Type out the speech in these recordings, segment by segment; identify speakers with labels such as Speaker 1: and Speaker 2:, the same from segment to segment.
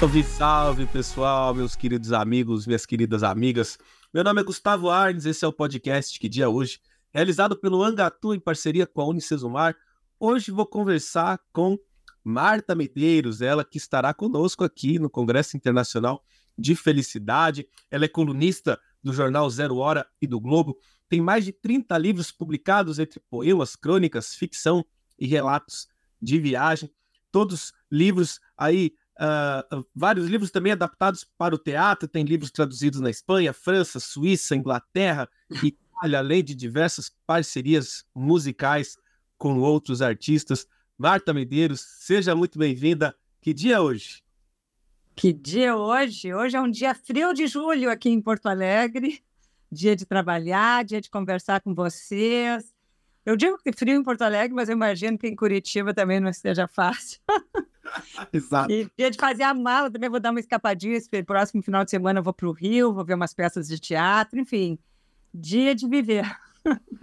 Speaker 1: Salve, salve, pessoal, meus queridos amigos, minhas queridas amigas. Meu nome é Gustavo Arnes, esse é o podcast Que Dia Hoje, realizado pelo Angatu em parceria com a Unicesumar. Hoje vou conversar com Marta Medeiros, ela que estará conosco aqui no Congresso Internacional de Felicidade. Ela é colunista do jornal Zero Hora e do Globo. Tem mais de 30 livros publicados entre poemas, crônicas, ficção e relatos de viagem. Todos livros aí Uh, vários livros também adaptados para o teatro, tem livros traduzidos na Espanha, França, Suíça, Inglaterra, Itália, além de diversas parcerias musicais com outros artistas. Marta Medeiros, seja muito bem-vinda. Que dia é hoje?
Speaker 2: Que dia é hoje? Hoje é um dia frio de julho aqui em Porto Alegre, dia de trabalhar, dia de conversar com vocês. Eu digo que frio em Porto Alegre, mas eu imagino que em Curitiba também não esteja fácil.
Speaker 1: Exato.
Speaker 2: E dia de fazer a mala, também vou dar uma escapadinha. Esse próximo final de semana eu vou para o Rio, vou ver umas peças de teatro, enfim. Dia de viver.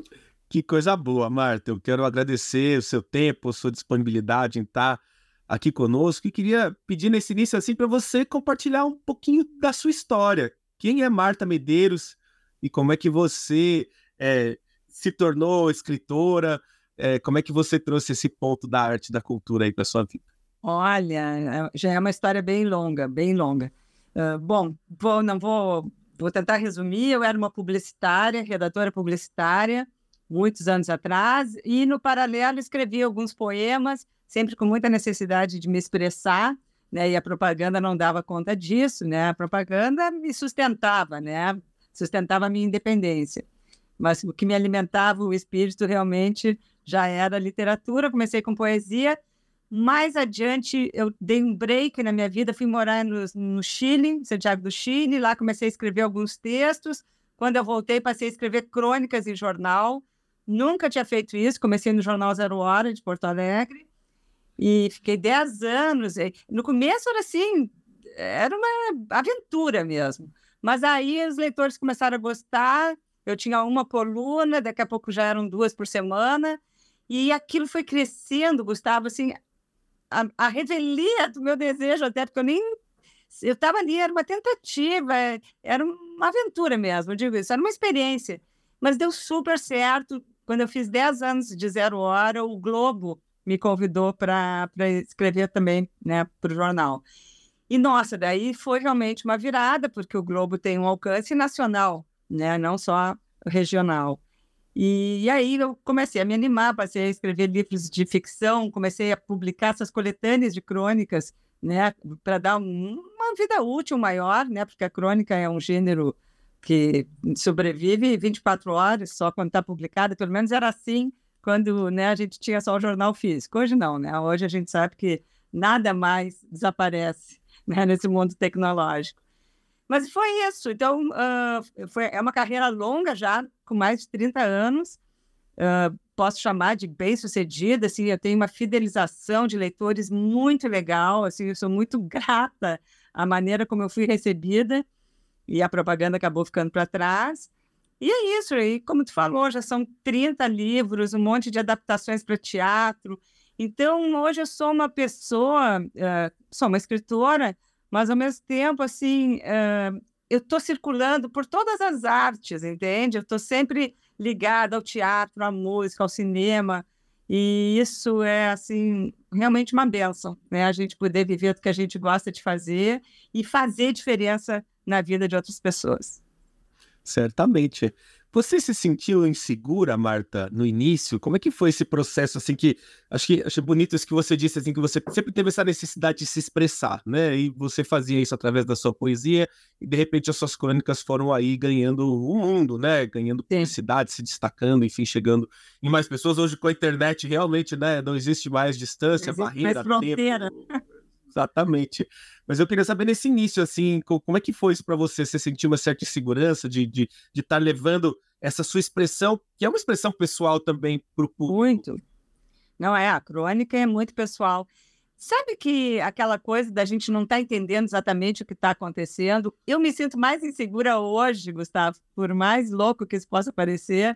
Speaker 1: Que coisa boa, Marta. Eu quero agradecer o seu tempo, a sua disponibilidade em estar aqui conosco e queria pedir nesse início assim para você compartilhar um pouquinho da sua história. Quem é Marta Medeiros e como é que você é, se tornou escritora? É, como é que você trouxe esse ponto da arte, da cultura aí para sua vida?
Speaker 2: Olha, já é uma história bem longa, bem longa. Uh, bom, vou, não vou, vou tentar resumir. Eu era uma publicitária, redatora publicitária, muitos anos atrás, e no paralelo escrevi alguns poemas, sempre com muita necessidade de me expressar, né? E a propaganda não dava conta disso, né? A propaganda me sustentava, né? Sustentava a minha independência. Mas o que me alimentava o espírito realmente já era literatura. Comecei com poesia mais adiante, eu dei um break na minha vida, fui morar no, no Chile, Santiago do Chile, lá comecei a escrever alguns textos. Quando eu voltei, passei a escrever crônicas em jornal. Nunca tinha feito isso, comecei no Jornal Zero Hora, de Porto Alegre, e fiquei 10 anos. No começo era assim, era uma aventura mesmo. Mas aí os leitores começaram a gostar, eu tinha uma coluna, daqui a pouco já eram duas por semana, e aquilo foi crescendo, Gustavo, assim, a, a revelia do meu desejo, até porque eu nem. Eu estava ali, era uma tentativa, era uma aventura mesmo, eu digo isso, era uma experiência. Mas deu super certo. Quando eu fiz 10 anos de zero hora, o Globo me convidou para escrever também né, para o jornal. E, nossa, daí foi realmente uma virada, porque o Globo tem um alcance nacional, né, não só regional. E, e, aí eu comecei a me animar, passei a escrever livros de ficção, comecei a publicar essas coletâneas de crônicas, né, para dar um, uma vida útil maior, né, porque a crônica é um gênero que sobrevive 24 horas só quando está publicada, pelo menos era assim quando né, a gente tinha só o jornal físico. Hoje não, né? Hoje a gente sabe que nada mais desaparece né, nesse mundo tecnológico. Mas foi isso. Então, uh, foi, é uma carreira longa já, com mais de 30 anos. Uh, posso chamar de bem-sucedida. Assim, eu tenho uma fidelização de leitores muito legal. Assim, eu sou muito grata à maneira como eu fui recebida. E a propaganda acabou ficando para trás. E é isso. E como tu falou, já são 30 livros, um monte de adaptações para teatro. Então, hoje eu sou uma pessoa, uh, sou uma escritora mas ao mesmo tempo, assim, uh, eu estou circulando por todas as artes, entende? Eu estou sempre ligada ao teatro, à música, ao cinema, e isso é, assim, realmente uma benção, né? A gente poder viver o que a gente gosta de fazer e fazer diferença na vida de outras pessoas.
Speaker 1: Certamente. Você se sentiu insegura, Marta, no início? Como é que foi esse processo, assim, que... Acho que achei bonito isso que você disse, assim, que você sempre teve essa necessidade de se expressar, né? E você fazia isso através da sua poesia e, de repente, as suas crônicas foram aí ganhando o mundo, né? Ganhando publicidade, se destacando, enfim, chegando em mais pessoas. Hoje, com a internet, realmente, né? Não existe mais distância, existe barreira, mais fronteira. tempo... Exatamente. Mas eu queria saber nesse início, assim, como é que foi isso para você? Você sentiu uma certa insegurança de estar de, de tá levando essa sua expressão, que é uma expressão pessoal também para o público.
Speaker 2: Muito. Não é, a crônica é muito pessoal. Sabe que aquela coisa da gente não estar tá entendendo exatamente o que está acontecendo? Eu me sinto mais insegura hoje, Gustavo, por mais louco que isso possa parecer,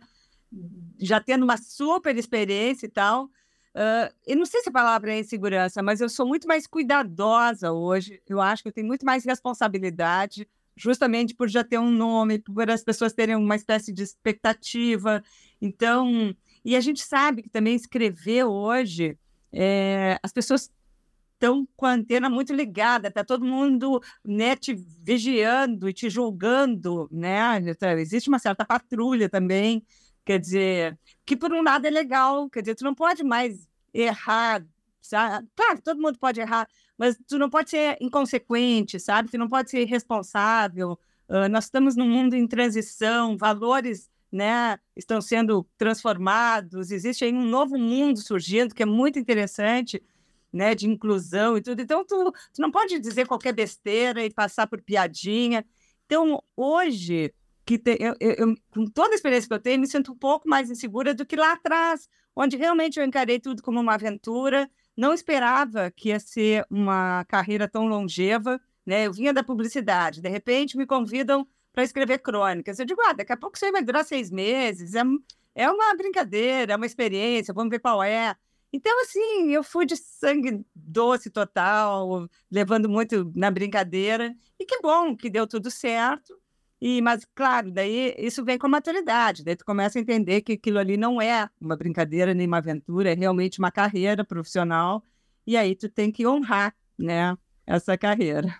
Speaker 2: já tendo uma super experiência e tal, Uh, eu não sei se a palavra é insegurança, mas eu sou muito mais cuidadosa hoje. Eu acho que eu tenho muito mais responsabilidade, justamente por já ter um nome, por as pessoas terem uma espécie de expectativa. Então, e a gente sabe que também escrever hoje, é, as pessoas estão com a antena muito ligada, está todo mundo né, te vigiando e te julgando, né? Então, existe uma certa patrulha também. Quer dizer, que por um lado é legal, quer dizer, tu não pode mais errar, sabe? Claro, todo mundo pode errar, mas tu não pode ser inconsequente, sabe? Tu não pode ser irresponsável. Uh, nós estamos num mundo em transição, valores né, estão sendo transformados, existe aí um novo mundo surgindo que é muito interessante, né, de inclusão e tudo. Então, tu, tu não pode dizer qualquer besteira e passar por piadinha. Então, hoje, que te, eu, eu, com toda a experiência que eu tenho, me sinto um pouco mais insegura do que lá atrás, onde realmente eu encarei tudo como uma aventura, não esperava que ia ser uma carreira tão longeva, né? Eu vinha da publicidade, de repente me convidam para escrever crônicas. Eu digo, ah, daqui a pouco isso aí vai durar seis meses, é, é uma brincadeira, é uma experiência, vamos ver qual é. Então, assim, eu fui de sangue doce total, levando muito na brincadeira, e que bom que deu tudo certo. E, mas, claro, daí isso vem com a maturidade, daí tu começa a entender que aquilo ali não é uma brincadeira nem uma aventura, é realmente uma carreira profissional, e aí tu tem que honrar, né, essa carreira.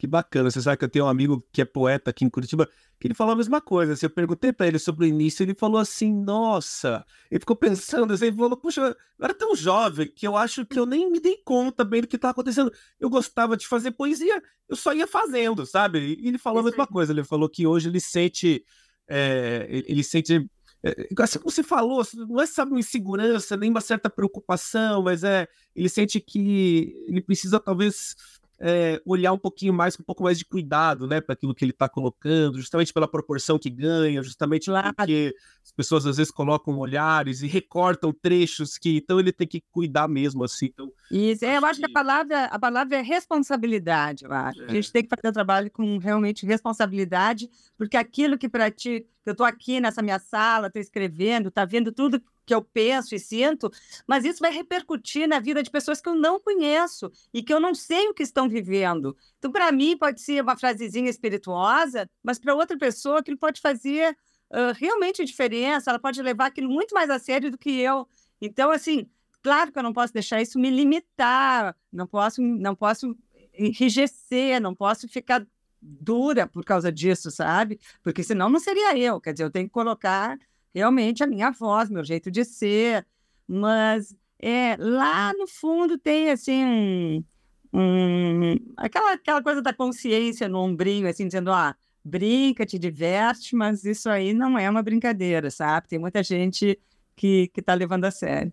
Speaker 1: Que bacana. Você sabe que eu tenho um amigo que é poeta aqui em Curitiba, que ele falou a mesma coisa. Assim, eu perguntei para ele sobre o início, ele falou assim: Nossa, ele ficou pensando, assim, ele falou: Puxa, eu era tão jovem que eu acho que eu nem me dei conta bem do que estava acontecendo. Eu gostava de fazer poesia, eu só ia fazendo, sabe? E ele falou a mesma coisa. Ele falou que hoje ele sente. É, ele sente é, assim como você falou, não é sabe uma insegurança, nem uma certa preocupação, mas é ele sente que ele precisa talvez é, olhar um pouquinho mais, com um pouco mais de cuidado, né, para aquilo que ele está colocando, justamente pela proporção que ganha, justamente claro. porque as pessoas às vezes colocam olhares e recortam trechos que então ele tem que cuidar mesmo assim. Então,
Speaker 2: Isso, é, eu acho que... que, a palavra a palavra é responsabilidade, eu acho. É. A gente tem que fazer o trabalho com realmente responsabilidade, porque aquilo que para ti, eu estou aqui nessa minha sala, estou escrevendo, está vendo tudo que eu penso e sinto, mas isso vai repercutir na vida de pessoas que eu não conheço e que eu não sei o que estão vivendo. Então, para mim, pode ser uma frasezinha espirituosa, mas para outra pessoa aquilo pode fazer uh, realmente diferença, ela pode levar aquilo muito mais a sério do que eu. Então, assim, claro que eu não posso deixar isso me limitar, não posso, não posso enrijecer, não posso ficar dura por causa disso, sabe? Porque senão não seria eu. Quer dizer, eu tenho que colocar realmente a minha voz, meu jeito de ser, mas é, lá no fundo tem assim um, aquela, aquela coisa da consciência no ombrinho, assim, dizendo, ah, brinca, te diverte, mas isso aí não é uma brincadeira, sabe? Tem muita gente que, que tá levando a sério.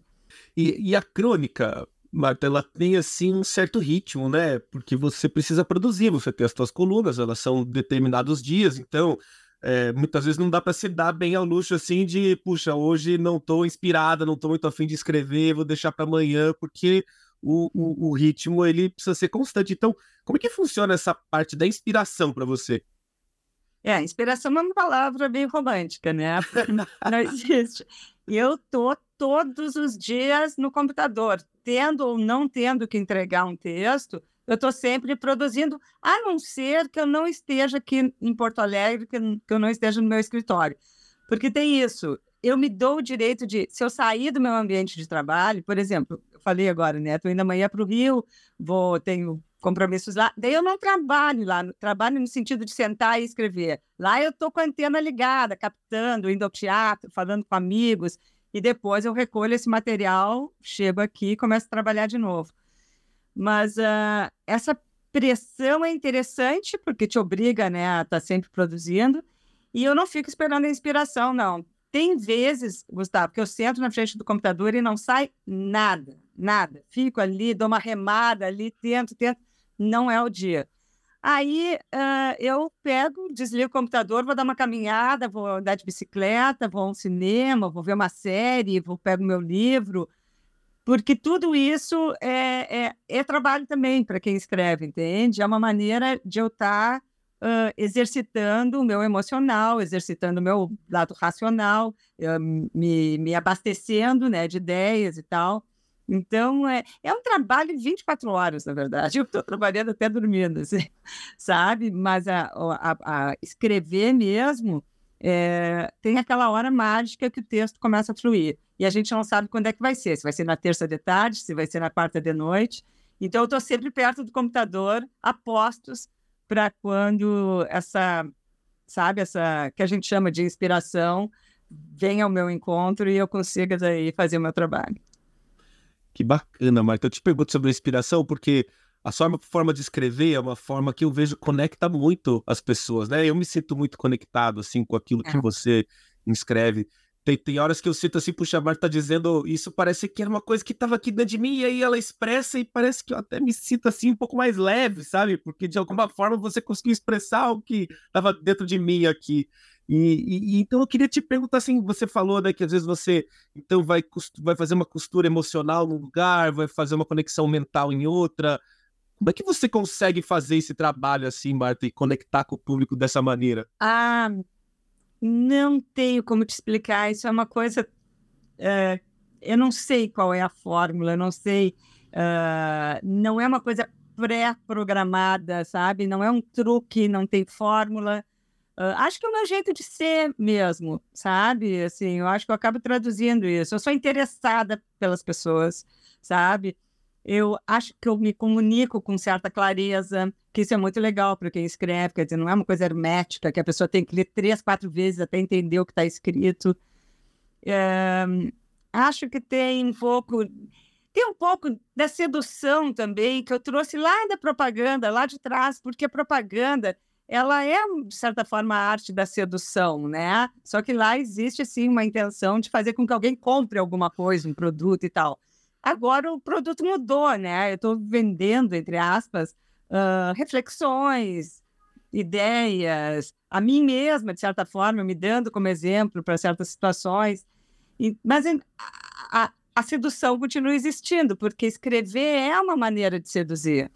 Speaker 1: E, e a crônica, Marta, ela tem assim um certo ritmo, né? Porque você precisa produzir, você tem as suas colunas, elas são determinados dias, então é, muitas vezes não dá para se dar bem ao luxo assim de, puxa, hoje não estou inspirada, não estou muito afim de escrever, vou deixar para amanhã, porque o, o, o, ritmo ele precisa ser constante. Então, como é que funciona essa parte da inspiração para você?
Speaker 2: É, inspiração é uma palavra bem romântica, né? não existe. Eu tô todos os dias no computador, tendo ou não tendo que entregar um texto, eu estou sempre produzindo, a não ser que eu não esteja aqui em Porto Alegre, que, eu não esteja no meu escritório. Porque tem isso, eu me dou o direito de, se eu sair do meu ambiente de trabalho, por exemplo, eu falei agora, né? Estou indo amanhã para o Rio, vou, tenho compromissos lá, daí eu não trabalho lá, trabalho no sentido de sentar e escrever. Lá eu estou com a antena ligada, captando, indo ao teatro, falando com amigos, e depois eu recolho esse material, chego aqui e começo a trabalhar de novo. Mas uh, essa pressão é interessante porque te obriga né, a estar tá sempre produzindo. E eu não fico esperando a inspiração, não. Tem vezes, Gustavo, que eu sento na frente do computador e não sai nada, nada. Fico ali, dou uma remada ali, tento, tento. Não é o dia. Aí uh, eu pego, desligo o computador, vou dar uma caminhada, vou andar de bicicleta, vou ao cinema, vou ver uma série, vou pego meu livro, porque tudo isso é, é, é trabalho também para quem escreve, entende? É uma maneira de eu estar uh, exercitando o meu emocional, exercitando o meu lado racional, uh, me, me abastecendo né, de ideias e tal. Então, é, é um trabalho de 24 horas, na verdade. Eu estou trabalhando até dormindo, assim, sabe? Mas a, a, a escrever mesmo é, tem aquela hora mágica que o texto começa a fluir. E a gente não sabe quando é que vai ser. Se vai ser na terça de tarde, se vai ser na quarta de noite. Então, eu estou sempre perto do computador, apostos para quando essa, sabe, essa que a gente chama de inspiração venha ao meu encontro e eu consiga daí fazer o meu trabalho.
Speaker 1: Que bacana, Marta. Eu te pergunto sobre a inspiração porque a sua forma de escrever é uma forma que eu vejo conecta muito as pessoas, né? Eu me sinto muito conectado assim com aquilo é. que você escreve. Tem, tem horas que eu sinto assim, puxa, a Marta tá dizendo isso, parece que era uma coisa que estava aqui dentro de mim, e aí ela expressa, e parece que eu até me sinto assim um pouco mais leve, sabe? Porque de alguma forma você conseguiu expressar algo que estava dentro de mim aqui. E, e, então eu queria te perguntar assim, você falou né, que às vezes você então vai, vai fazer uma costura emocional num lugar, vai fazer uma conexão mental em outra. Como é que você consegue fazer esse trabalho assim, Marta, e conectar com o público dessa maneira?
Speaker 2: Ah, não tenho como te explicar. Isso é uma coisa. É, eu não sei qual é a fórmula, eu não sei. Uh, não é uma coisa pré-programada, sabe? Não é um truque, não tem fórmula. Uh, acho que é o meu jeito de ser mesmo, sabe? Assim, eu acho que eu acabo traduzindo isso. Eu sou interessada pelas pessoas, sabe? Eu acho que eu me comunico com certa clareza, que isso é muito legal para quem escreve, quer dizer, não é uma coisa hermética, que a pessoa tem que ler três, quatro vezes até entender o que está escrito. É, acho que tem um pouco tem um pouco da sedução também que eu trouxe lá da propaganda, lá de trás, porque a propaganda ela é, de certa forma, a arte da sedução, né? Só que lá existe, assim, uma intenção de fazer com que alguém compre alguma coisa, um produto e tal. Agora o produto mudou, né? Eu estou vendendo, entre aspas, uh, reflexões, ideias, a mim mesma, de certa forma, me dando como exemplo para certas situações. E, mas a, a, a sedução continua existindo, porque escrever é uma maneira de seduzir.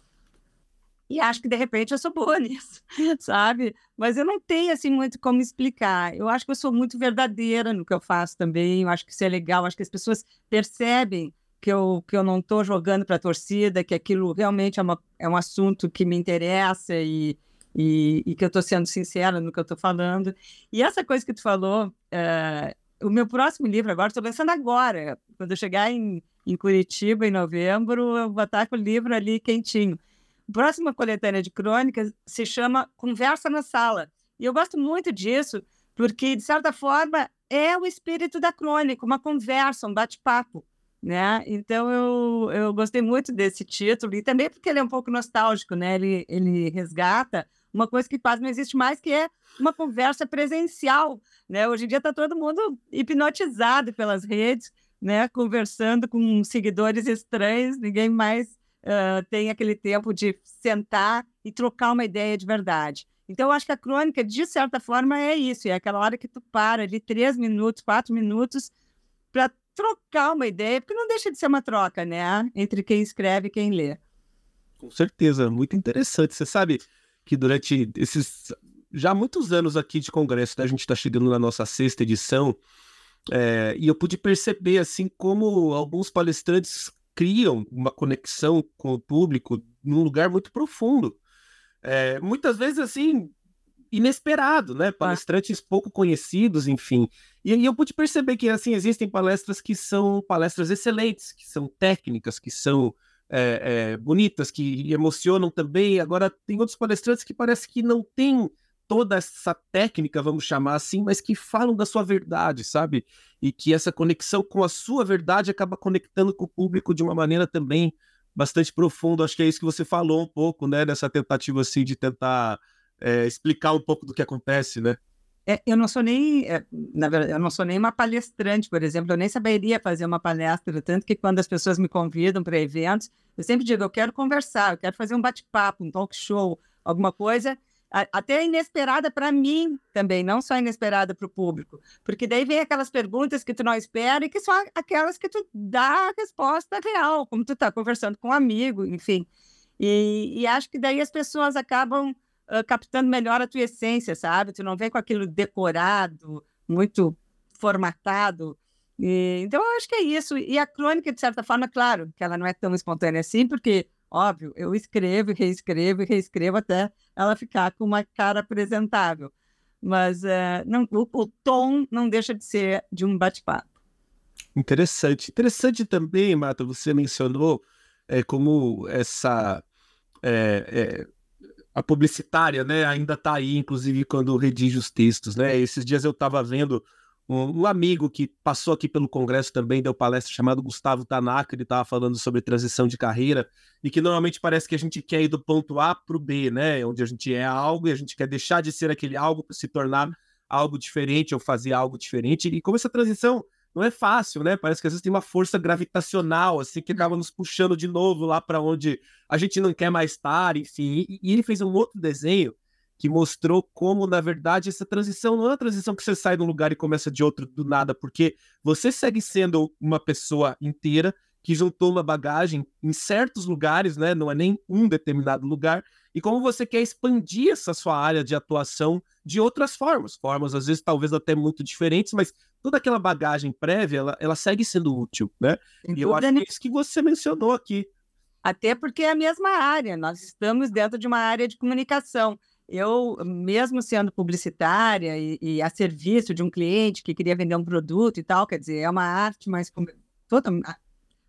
Speaker 2: E acho que de repente eu sou boa nisso, sabe? Mas eu não tenho assim muito como explicar. Eu acho que eu sou muito verdadeira no que eu faço também. Eu acho que isso é legal. Eu acho que as pessoas percebem que eu, que eu não estou jogando para a torcida, que aquilo realmente é, uma, é um assunto que me interessa e, e, e que eu estou sendo sincera no que eu estou falando. E essa coisa que tu falou, é, o meu próximo livro agora, estou pensando agora, quando eu chegar em, em Curitiba em novembro, eu vou estar com o livro ali quentinho próxima coletânea de crônicas se chama Conversa na Sala. E eu gosto muito disso, porque, de certa forma, é o espírito da crônica, uma conversa, um bate-papo. Né? Então eu, eu gostei muito desse título e também porque ele é um pouco nostálgico, né? Ele, ele resgata uma coisa que quase não existe mais, que é uma conversa presencial, né? Hoje em dia está todo mundo hipnotizado pelas redes, né? Conversando com seguidores estranhos, ninguém mais uh, tem aquele tempo de sentar e trocar uma ideia de verdade. Então, eu acho que a crônica, de certa forma, é isso. É aquela hora que tu para ali, três minutos, quatro minutos, para trocar uma ideia, porque não deixa de ser uma troca, né? Entre quem escreve e quem lê.
Speaker 1: Com certeza, muito interessante. Você sabe que durante esses já muitos anos aqui de congresso, né? a gente está chegando na nossa sexta edição, é, e eu pude perceber assim como alguns palestrantes criam uma conexão com o público num lugar muito profundo. É, muitas vezes, assim, inesperado, né? Palestrantes pouco conhecidos, enfim. E aí eu pude perceber que, assim, existem palestras que são palestras excelentes, que são técnicas, que são é, é, bonitas, que emocionam também. Agora, tem outros palestrantes que parece que não têm toda essa técnica, vamos chamar assim, mas que falam da sua verdade, sabe? E que essa conexão com a sua verdade acaba conectando com o público de uma maneira também bastante profunda. Acho que é isso que você falou um pouco, né? Nessa tentativa assim de tentar é, explicar um pouco do que acontece, né?
Speaker 2: É, eu não sou nem, é, na verdade, eu não sou nem uma palestrante, por exemplo, eu nem saberia fazer uma palestra, tanto que quando as pessoas me convidam para eventos, eu sempre digo, eu quero conversar, eu quero fazer um bate-papo, um talk show, alguma coisa, até inesperada para mim também, não só inesperada para o público, porque daí vem aquelas perguntas que tu não espera e que são aquelas que tu dá a resposta real, como tu está conversando com um amigo, enfim. E, e, acho que daí as pessoas acabam uh, captando melhor a tua essência, sabe? Tu não vem com aquilo decorado, muito formatado. E, então, eu acho que é isso. E a crônica, de certa forma, claro, que ela não é tão espontânea assim, porque, óbvio, eu escrevo reescrevo e reescrevo até ela ficar com uma cara apresentável. Mas uh, não, o, o tom não deixa de ser de um bate-papo.
Speaker 1: Interessante. Interessante também, Marta, você mencionou é, como essa. É, é, a publicitária, né, ainda está aí, inclusive quando redige os textos, né? Esses dias eu estava vendo um, amigo que passou aqui pelo Congresso também, deu palestra chamado Gustavo Tanaka, ele estava falando sobre transição de carreira, e que normalmente parece que a gente quer ir do ponto A para o B, né? Onde a gente é algo e a gente quer deixar de ser aquele algo para se tornar algo diferente ou fazer algo diferente. E como essa transição não é fácil, né? Parece que às vezes tem uma força gravitacional, assim, que acaba nos puxando de novo lá para onde a gente não quer mais estar, enfim. E, e ele fez um outro desenho que mostrou como, na verdade, essa transição não é uma transição que você sai de um lugar e começa de outro do nada, porque você segue sendo uma pessoa inteira que juntou uma bagagem em certos lugares, né? Não é nem um determinado lugar, e como você quer expandir essa sua área de atuação de outras formas, formas às vezes talvez até muito diferentes, mas toda aquela bagagem prévia, ela, ela segue sendo útil, né? Sem e eu acho que é isso que você mencionou aqui.
Speaker 2: Até porque é a mesma área, nós estamos dentro de uma área de comunicação eu, mesmo sendo publicitária e, e, a serviço de um cliente que queria vender um produto e tal, quer dizer, é uma arte mais, total,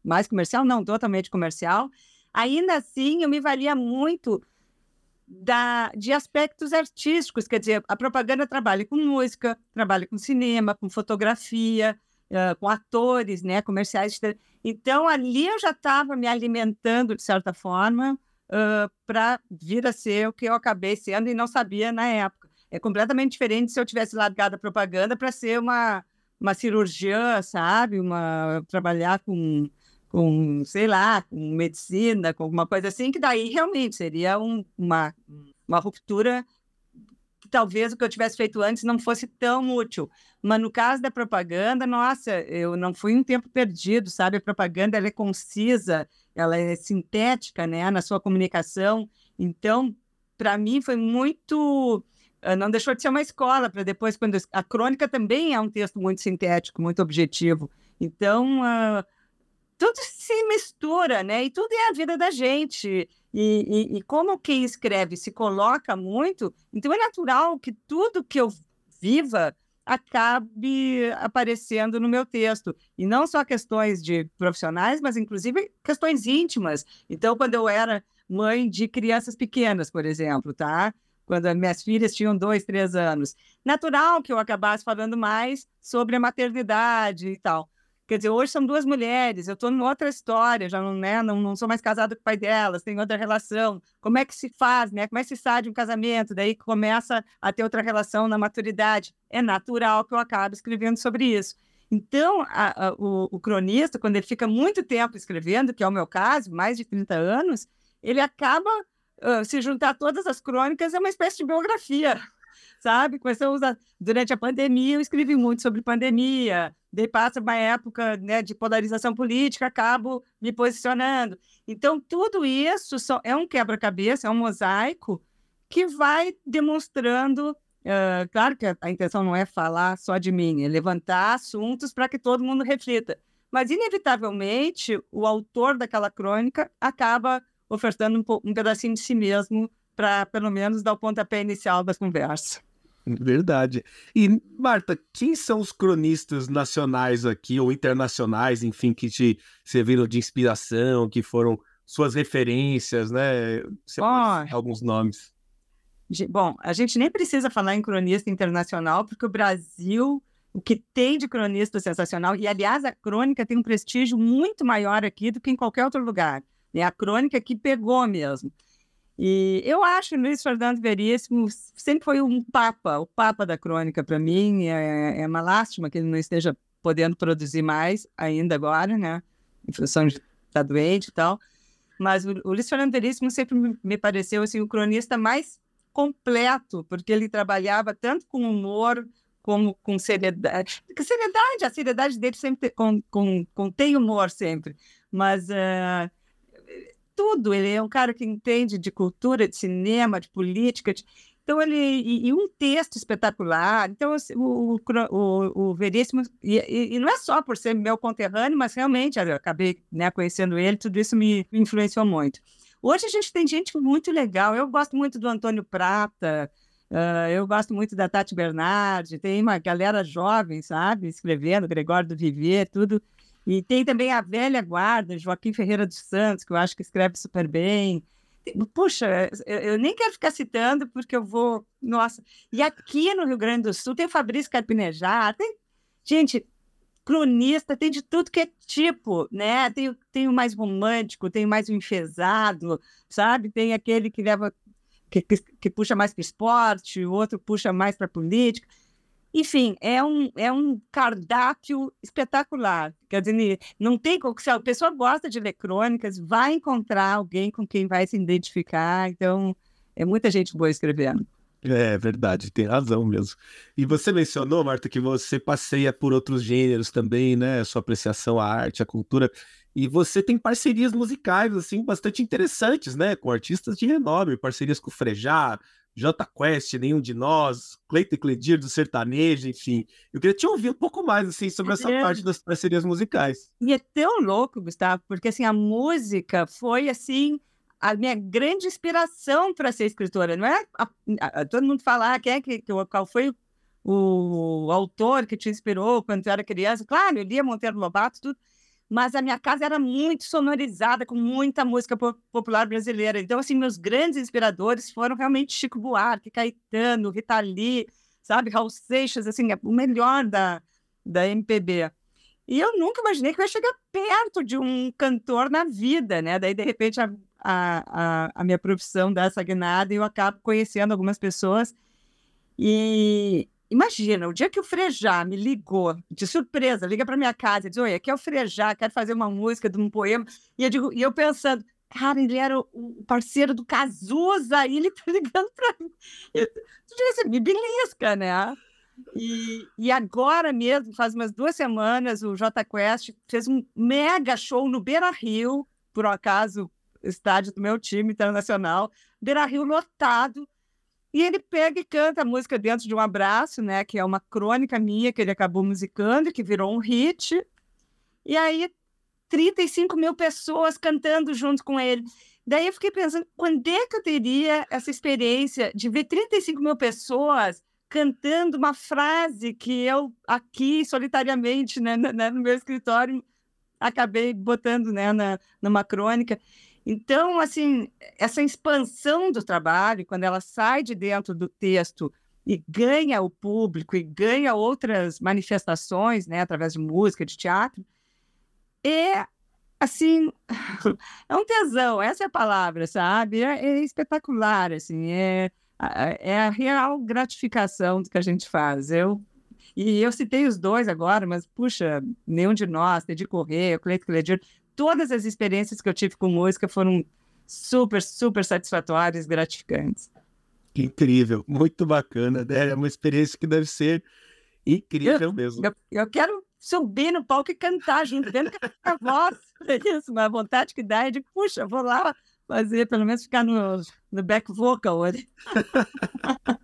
Speaker 2: mais comercial, não, totalmente comercial, ainda assim eu me valia muito da, de aspectos artísticos, quer dizer, a propaganda trabalha com música, trabalha com cinema, com fotografia, uh, com atores, né, comerciais. Então, ali eu já estava me alimentando, de certa forma, uh, para vir a ser o que eu acabei sendo e não sabia na época. É completamente diferente se eu tivesse largado a propaganda para ser uma, uma cirurgiã, sabe? Uma, trabalhar com, com, sei lá, com medicina, com alguma coisa assim, que daí realmente seria um, uma, uma ruptura talvez o que eu tivesse feito antes não fosse tão útil. Mas no caso da propaganda, nossa, eu não fui um tempo perdido, sabe? A propaganda ela é concisa, ela é sintética, né, na sua comunicação. Então, para mim foi muito ah, não deixou de ser uma escola para depois quando a crônica também é um texto muito sintético, muito objetivo. Então, uh, tudo se mistura, né? E tudo é a vida da gente. E, e, e, como quem escreve se coloca muito, então é natural que tudo que eu viva acabe aparecendo no meu texto. E não só questões de profissionais, mas inclusive questões íntimas. Então, quando eu era mãe de crianças pequenas, por exemplo, tá? Quando minhas filhas tinham dois, três anos. Natural que eu acabasse falando mais sobre a maternidade e tal. Quer dizer, hoje são duas mulheres, eu estou em outra história, já não, né, não, não sou mais casada com o pai delas, tenho outra relação. Como é que se faz, né? Como é que se sai de um casamento? Daí começa a ter outra relação na maturidade. É natural que eu acabe escrevendo sobre isso. Então, a, a, o, o, cronista, quando ele fica muito tempo escrevendo, que é o meu caso, mais de 30 anos, ele acaba, uh, se juntar todas as crônicas, é uma espécie de biografia sabe? Começou a usar. Durante a pandemia, eu escrevi muito sobre pandemia, daí passa uma época né, de polarização política, acabo me posicionando. Então, tudo isso é um quebra-cabeça, é um mosaico que vai demonstrando. Uh, claro que a, a intenção não é falar só de mim, é levantar assuntos para que todo mundo reflita. Mas, inevitavelmente, o autor daquela crônica acaba ofertando um, um pedacinho de si mesmo para, pelo menos, dar o pontapé inicial das conversas.
Speaker 1: Verdade. E, Marta, quem são os cronistas nacionais aqui, ou internacionais, enfim, que te serviram de inspiração, que foram suas referências, né? Você oh, pode alguns nomes.
Speaker 2: Bom, a gente nem precisa falar em cronista internacional, porque o Brasil, o que tem de cronista sensacional, e aliás, a crônica tem um prestígio muito maior aqui do que em qualquer outro lugar. É a crônica que pegou mesmo. E eu acho Luiz Fernando Veríssimo sempre foi um papa, o papa da crônica para mim. É, é, uma lástima que ele não esteja podendo produzir mais ainda agora, né? Em função de estar tá doente e tal. Mas o, o Luiz Fernando Veríssimo sempre me pareceu assim, o cronista mais completo, porque ele trabalhava tanto com humor como com seriedade. Porque seriedade, a seriedade dele sempre com, com, contém humor sempre. Mas uh, tudo. Ele é um cara que entende de cultura, de cinema, de política. De... Então, ele. E, e, um texto espetacular. Então, assim, o, o, o Veríssimo. E, e, não é só por ser meu conterrâneo, mas realmente eu acabei né, conhecendo ele, tudo isso me influenciou muito. Hoje a gente tem gente muito legal. Eu gosto muito do Antônio Prata. Uh, eu gosto muito da Tati Bernardi, tem uma galera jovem, sabe, escrevendo, Gregório do Viver, tudo. E tem também a velha guarda, Joaquim Ferreira dos Santos, que eu acho que escreve super bem. Puxa, eu nem quero ficar citando, porque eu vou. Nossa. E aqui no Rio Grande do Sul tem Fabrício Carpinejar, tem. Gente, cronista, tem de tudo que é tipo, né? Tem, tem o mais romântico, tem o mais enfesado, sabe? Tem aquele que leva que, que, que puxa mais para esporte, o outro puxa mais para política. Enfim, é um, é um cardápio espetacular. Quer dizer, não tem como. Se a pessoa gosta de ler crônicas, vai encontrar alguém com quem vai se identificar. Então, é muita gente boa escrevendo.
Speaker 1: É verdade, tem razão mesmo. E você mencionou, Marta, que você passeia por outros gêneros também, né? Sua apreciação à arte, à cultura. E você tem parcerias musicais, assim, bastante interessantes, né? Com artistas de renome, parcerias com o Frejá, J Quest, Nenhum de Nós, Cleiton Cledir do Sertanejo, enfim. Eu queria te ouvir um pouco mais, assim, sobre essa é. parte das parcerias musicais.
Speaker 2: E é tão louco, Gustavo, porque, assim, a música foi, assim, a minha grande inspiração para ser escritora. Não é a, a, a, todo mundo falar ah, quem é que, que, qual foi o, o autor que te inspirou quando tu era criança. Claro, eu lia Monteiro Lobato, tudo mas a minha casa era muito sonorizada, com muita música popular brasileira. Então, assim, meus grandes inspiradores foram realmente Chico Buarque, Caetano, Rita Lee, sabe, Raul Seixas, assim, o melhor da, da MPB. E eu nunca imaginei que eu ia chegar perto de um cantor na vida, né? Daí, de repente, a, a, a, minha profissão dá essa guinada e eu acabo conhecendo algumas pessoas. E, Imagina, o dia que o Frejá me ligou, de surpresa, liga para minha casa e diz: Oi, aqui é o Frejá, quero fazer uma música de um poema. E eu, digo, e eu pensando, cara, ele era o parceiro do Cazuza, e ele tá ligando para mim. Eu, tu me belisca, né? E, e agora mesmo, faz umas duas semanas, o J Quest fez um mega show no Beira Rio, por um acaso, estádio do meu time internacional, Beira Rio lotado e ele pega e canta a música dentro de um abraço, né? Que é uma crônica minha que ele acabou musicando, que virou um hit. E aí, 35 mil pessoas cantando junto com ele. Daí eu fiquei pensando, quando é que eu teria essa experiência de ver 35 mil pessoas cantando uma frase que eu aqui, solitariamente, né, no meu escritório, acabei botando né, na, numa crônica. Então, assim, essa expansão do trabalho, quando ela sai de dentro do texto e ganha o público e ganha outras manifestações, né, através de música, de teatro, é assim, é um tesão, essa é a palavra, sabe? É, é espetacular, assim, é, é a real gratificação do que a gente faz. Eu e eu citei os dois agora, mas, puxa, nenhum de nós, Teddy Correia, Cleito Cledir, todas as experiências que eu tive com música foram super, super satisfatórias, gratificantes.
Speaker 1: Que incrível, muito bacana, né? É uma experiência que deve ser incrível eu, mesmo.
Speaker 2: Eu, eu, quero subir no palco e cantar junto, vendo que a voz, é isso, uma vontade que dá é de, puxa, vou lá fazer, pelo menos ficar no, no back vocal.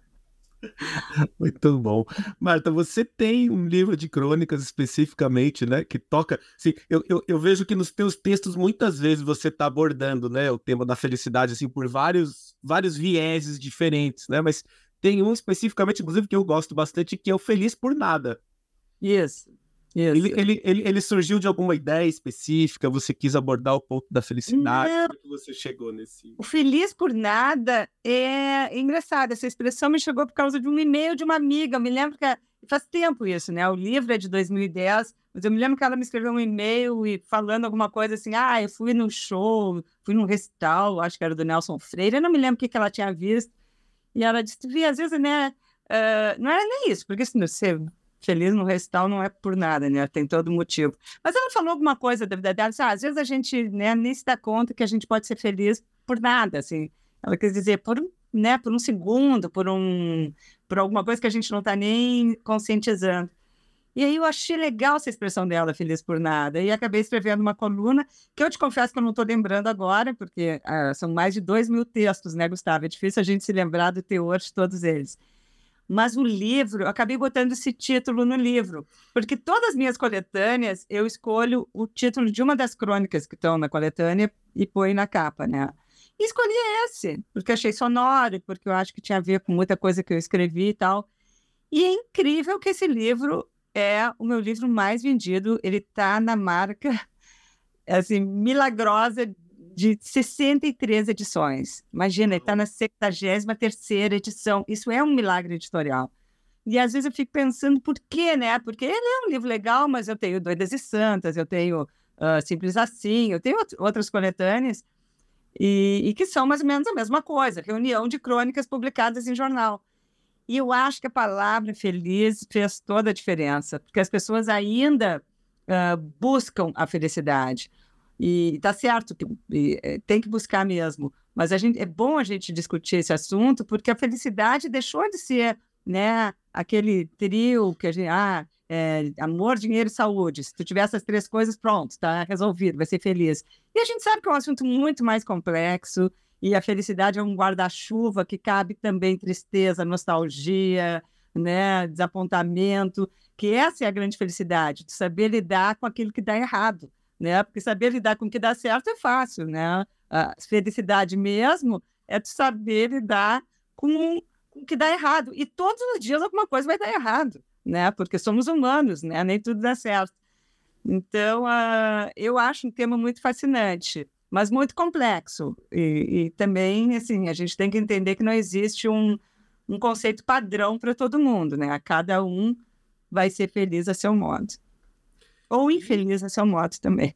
Speaker 1: Muito bom. Marta, você tem um livro de crônicas especificamente, né? Que toca. Assim, eu, eu, eu vejo que nos teus textos, muitas vezes, você está abordando né, o tema da felicidade, assim, por vários, vários vieses diferentes, né? Mas tem um especificamente, inclusive, que eu gosto bastante, que é o Feliz por Nada.
Speaker 2: Isso.
Speaker 1: Ele, ele, ele, ele, surgiu de alguma ideia específica? Você quis abordar o ponto da felicidade? Não. Como é que você chegou nesse.
Speaker 2: O feliz por nada é engraçado. Essa expressão me chegou por causa de um e-mail de uma amiga. Eu me lembro que faz tempo isso, né? O livro é de 2010, mas eu me lembro que ela me escreveu um e-mail e falando alguma coisa assim: ah, eu fui no show, fui num recital, acho que era do Nelson Freire. Eu não me lembro o que, que ela tinha visto. E ela disse: às vezes, né? Uh, não era nem isso, porque se você feliz no recital não é por nada, né? Tem todo motivo. Mas ela falou alguma coisa da vida dela, assim, ah, às vezes a gente né, nem se dá conta que a gente pode ser feliz por nada, assim. Ela quer dizer, por, né, por um segundo, por um por alguma coisa que a gente não está nem conscientizando. E aí eu achei legal essa expressão dela, feliz por nada, e acabei escrevendo uma coluna, que eu te confesso que eu não estou lembrando agora, porque ah, são mais de dois mil textos, né, Gustavo? É difícil a gente se lembrar do teor de todos eles. Mas o livro, eu acabei botando esse título no livro, porque todas as minhas coletâneas, eu escolho o título de uma das crônicas que estão na coletânea e põe na capa, né? E escolhi esse, porque achei sonoro, porque eu acho que tinha a ver com muita coisa que eu escrevi e tal. E é incrível que esse livro é o meu livro mais vendido. Ele está na marca, assim, milagrosa de 63 edições. Imagina, está na 73 edição. Isso é um milagre editorial. E às vezes eu fico pensando por quê, né? Porque ele é um livro legal, mas eu tenho Doidas e Santas, eu tenho uh, Simples Assim, eu tenho outras coletâneas, e, e que são mais ou menos a mesma coisa, reunião de crônicas publicadas em jornal. E eu acho que a palavra feliz fez toda a diferença, porque as pessoas ainda uh, buscam a felicidade. E está certo que eh, tem que buscar mesmo, mas a gente, é bom a gente discutir esse assunto, porque a felicidade deixou de ser né, aquele trio que a gente. Ah, é, amor, dinheiro e saúde. Se tu tiver essas três coisas, pronto, está resolvido, vai ser feliz. E a gente sabe que é um assunto muito mais complexo e a felicidade é um guarda-chuva que cabe também tristeza, nostalgia, né, desapontamento, que essa é a grande felicidade, de saber lidar com aquilo que dá errado, né? Porque saber lidar com o que dá certo é fácil, né? A felicidade mesmo é de saber lidar com, o que dá errado. E todos os dias alguma coisa vai dar errado, né? Porque somos humanos, né? Nem tudo dá certo. Então, uh, eu acho um tema muito fascinante mas muito complexo. E, e, também, assim, a gente tem que entender que não existe um, um conceito padrão para todo mundo, né? Cada um vai ser feliz a seu modo. Ou infeliz a seu modo também.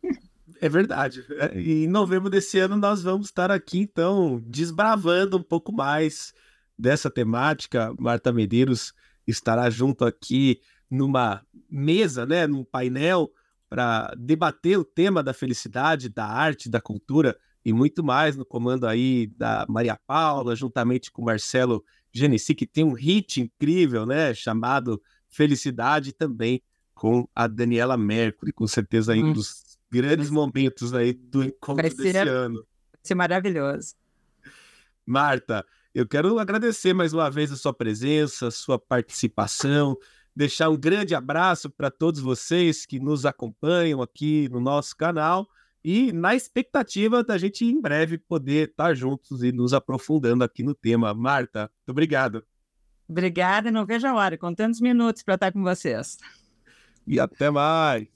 Speaker 1: É verdade. É, e em novembro desse ano nós vamos estar aqui, então, desbravando um pouco mais dessa temática. Marta Medeiros estará junto aqui numa mesa, né, num painel, para debater o tema da felicidade, da arte, da cultura e muito mais no comando aí da Maria Paula, juntamente com Marcelo Genesi, que tem um hit incrível, né, chamado Felicidade, também com a Daniela Mercury, com certeza aí um hum. dos grandes momentos aí do encontro ser, desse ano. Vai
Speaker 2: ser maravilhoso.
Speaker 1: Marta, eu quero agradecer mais uma vez a sua presença, a sua participação, deixar um grande abraço para todos vocês que nos acompanham aqui no nosso canal e na expectativa da gente em breve poder estar juntos e nos aprofundando aqui no tema. Marta, muito obrigado.
Speaker 2: Obrigada, não vejo a hora, com tantos minutos para estar com vocês.
Speaker 1: E até mais.